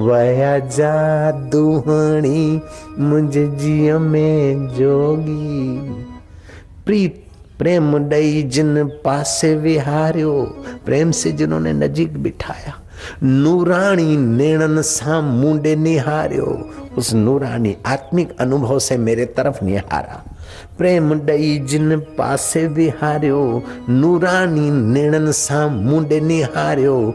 वया जादूहणी मुझे जिय में जोगी। प्रीत, प्रेम डई जिन पासे विहारियो, प्रेम से जिन्होंने नजीक बिठाया। नूरानी नेणन सा मुंडे निहारियो, उस नूरानी आत्मिक अनुभव से मेरे तरफ़ निहारा। प्रेम डई जिन पासे विहारियो नूरानी नेणन सा मुंडे निहारियो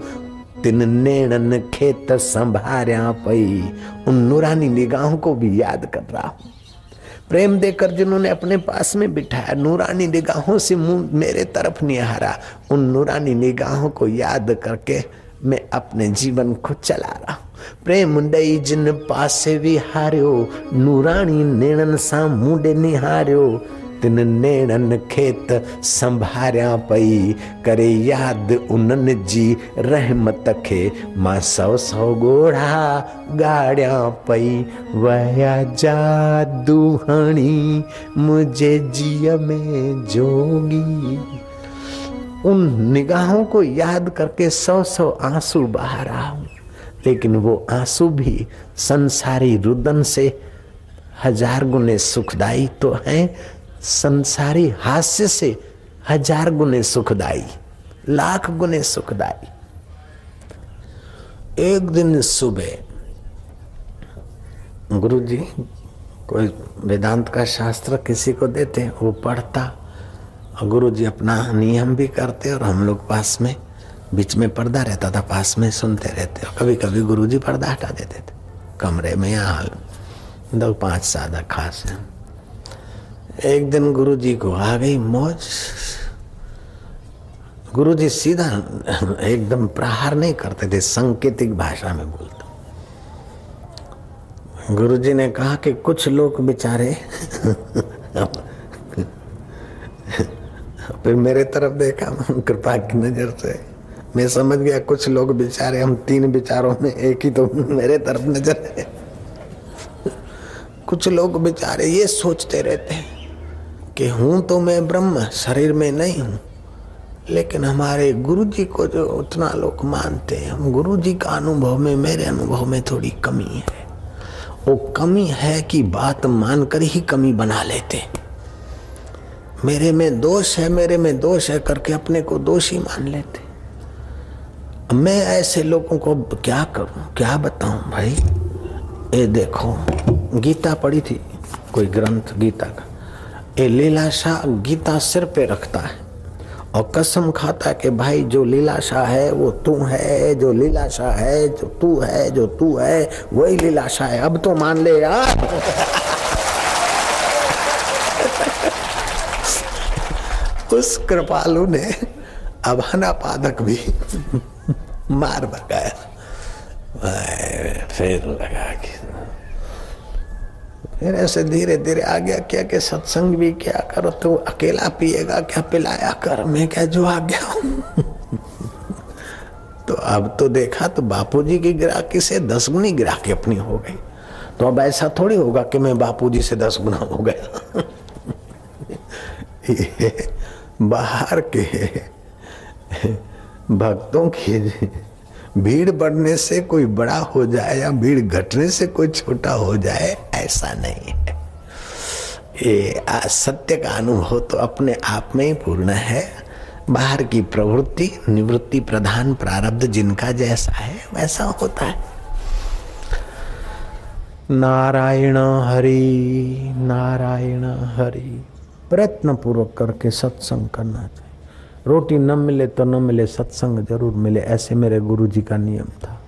तिन नेणन खेत संभारिया पई। उन नूरानी निगाहों को भी याद कर रहा हूँ। प्रेम देकर जिन्होंने अपने पास में बिठाया, नूरानी निगाहों से मुँह मेरे तरफ़ निहारा उन नूरानी निगाहों को याद करके मैं अपने जीवन को चला रहा हूँ। प्रेम डई जिन पासे विहारियो, नूरानी नेणन सा मुंडे निहारियो। तिन नेणन खेत संभारिया पई करे याद उन्हनि जी रहमत खे माँ सौ सौ ॻोढ़ा ॻाढ़िया पई वया जादू हणी मुझे जिय में जोगी उन निगाहों को याद करके सौ सौ आँसू बहा रहा हूँ लेकिन वो आँसू भी संसारी रुदन से हज़ार गुने सुखदाई तो हैं संसारी हास्य से हज़ार गुने सुखदाई, लाख गुने सुखदाई। एक दिन सुबह गुरु जी कोई वेदांत का शास्त्र किसी को देते, वो पढ़ता, और गुरु जी अपना नियम भी करते और हम लोग पास में, बीच में पर्दा रहता था, पास में सुनते रहते, और कभी कभी गुरु जी पर्दा हटा देते थे, कमरे में या हाल दो पाँच सादा खास है। एक दिन गुरु जी को आ गई मौज। गुरु जी सीधा एकदम प्रहार नहीं करते थे, संकेतिक भाषा में बोलते। गुरु जी ने कहा कि कुछ लोग बेचारे, फिर मेरे तरफ़ देखा, कृपा की नज़र से। मैं समझ गया, कुछ लोग बेचारे, हम तीन विचारों में एक ही तो मेरे तरफ़ नज़र है। कुछ लोग बेचारे ये सोचते रहते हैं। कि हूँ तो मैं ब्रह्म, शरीर में नहीं हूँ। लेकिन हमारे गुरु जी को जो उतना लोग मानते हैं, हम गुरु जी का अनुभव में, मेरे अनुभव में थोड़ी कमी है। वो कमी है कि बात मानकर ही कमी बना लेते मेरे में दोष है, मेरे में दोष है करके अपने को दोषी मान लेते मैं ऐसे लोगों को क्या करूँ, क्या बताऊँ भाई? ये देखो, गीता पढ़ी थी, कोई ग्रंथ गीता का। ये लीलाशाह गीता सिर पे रखता है और कसम खाता कि भाई जो लीलाशाह है, वो तू है, जो लीलाशाह है, जो तू है, जो तू है, वही लीलाशाह है। अब तो मान ले यार। उस कृपालु ने अभाना पादक भी मार भगाया। फिर लगा कि फिर ऐसे धीरे धीरे आ गया क्या कि सत्संग भी क्या करो तो अकेला पिएगा, क्या पिलाया कर? मैं क्या जो आ गया हूँ? तो अब तो देखा तो बापूजी की ग्राहकी से दस गुनी ग्राहकी अपनी हो गई। तो अब ऐसा थोड़ी होगा कि मैं बापूजी से दस गुना हो गया। बाहर के भक्तों की भीड़ बढ़ने से कोई बड़ा हो जाए या भीड़ घटने से कोई छोटा हो जाए, ऐसा नहीं है। ये सत्य का अनुभव तो अपने आप में ही पूर्ण है। बाहर की प्रवृत्ति, निवृत्ति प्रधान प्रारब्ध जिनका जैसा है, वैसा होता है। नारायण हरि नारायण हरि प्रयत्न पूर्वक करके सत्संग करना चाहिए। रोटी न मिले तो न मिले, सत्संग ज़रूर मिले, ऐसे मेरे गुरु जी का नियम था।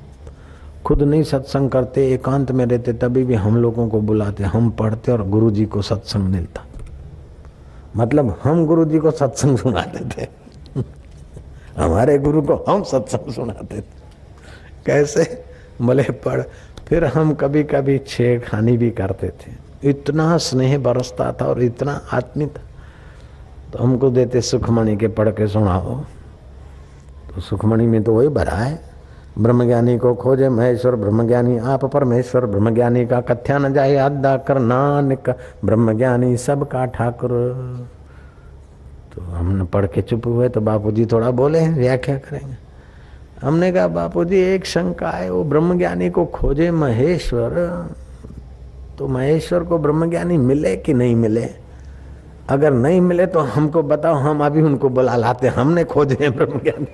खुद नहीं सत्संग करते, एकांत में रहते, तभी भी हम लोगों को बुलाते, हम पढ़ते और गुरु जी को सत्संग मिलता। मतलब हम गुरु जी को सत्संग सुनाते थे। हमारे गुरु को हम सत्संग सुनाते थे। कैसे? बोले पढ़, फिर हम कभी कभी छेड़ खानी भी करते थे। इतना स्नेह बरसता था और इतना आत्मिक तो हमको देते सुखमणि के पढ़ के सुनाओ। तो सुखमणि में तो वही भरा है। ब्रह्मज्ञानी को खोजे, महेश्वर ब्रह्मज्ञानी, आप परमेश्वर ब्रह्मज्ञानी का कथ्या न जाए अदा कर नानक ब्रह्मज्ञानी सबका ठाकुर। तो हमने पढ़ के चुप हुए तो बापूजी थोड़ा बोले, व्याख्या करेंगे। हमने कहा बापू जी एक शंका है, वो ब्रह्मज्ञानी को खोजे महेश्वर तो महेश्वर को ब्रह्मज्ञानी मिले कि नहीं मिले? अगर नहीं मिले तो हमको बताओ, हम अभी उनको बुला लाते हमने खोजे हैं ब्रह्मज्ञानी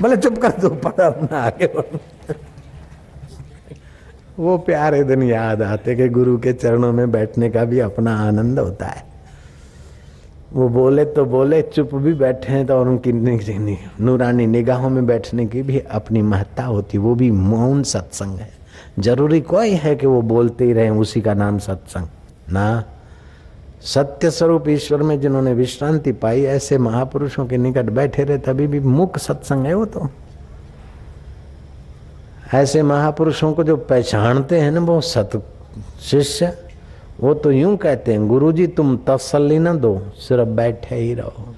बोले चुप कर दो पढ़ा अपना आगे वो प्यारे दिन याद आते कि गुरु के चरणों में बैठने का भी अपना आनंद होता है। वो बोले तो बोले, चुप भी बैठे हैं तो और उनकी नूरानी निगाहों में बैठने की भी अपनी महत्ता होती, वो भी मौन सत्संग है। ज़रूरी कोई है कि वो बोलते ही रहे, उसी का नाम सत्संग। ना? सत्य स्वरूप ईश्वर में जिन्होंने विश्रांति पाई, ऐसे महापुरुषों के निकट बैठे रहे, तभी भी मुख सत्संग है वो तो। ऐसे महापुरुषों को जो पहचानते हैं ना, वो सत शिष्य, वो तो यूँ कहते हैं, गुरुजी तुम तसल्ली न दो, सिर्फ़ बैठे ही रहो,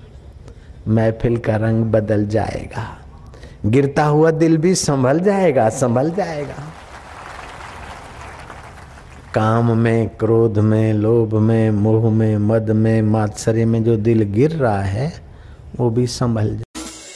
महफिल का रंग बदल जाएगा। गिरता हुआ दिल भी संभल जाएगा संभल जाएगा। काम में, क्रोध में, लोभ में, मोह में, मद में, मात्सर्य में जो दिल गिर रहा है, वो भी संभल जाए।